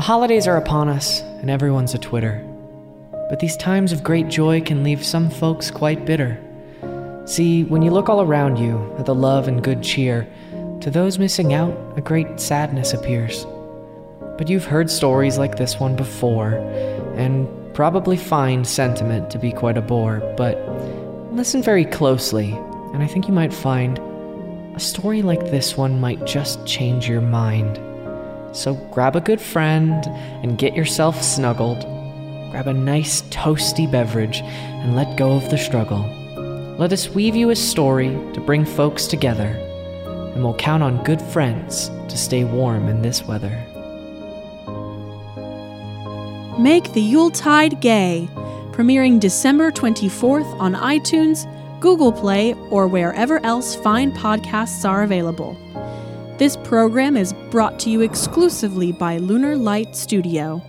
The holidays are upon us, and everyone's a Twitter. But these times of great joy can leave some folks quite bitter. See, when you look all around you at the love and good cheer, to those missing out, a great sadness appears. But you've heard stories like this one before, and probably find sentiment to be quite a bore, but listen very closely, and I think you might find a story like this one might just change your mind. So grab a good friend and get yourself snuggled. Grab a nice toasty beverage and let go of the struggle. Let us weave you a story to bring folks together, and we'll count on good friends to stay warm in this weather. Make the Yuletide Gay, premiering December 24th on iTunes, Google Play, or wherever else fine podcasts are available. This program is brought to you exclusively by Lunar Light Studio.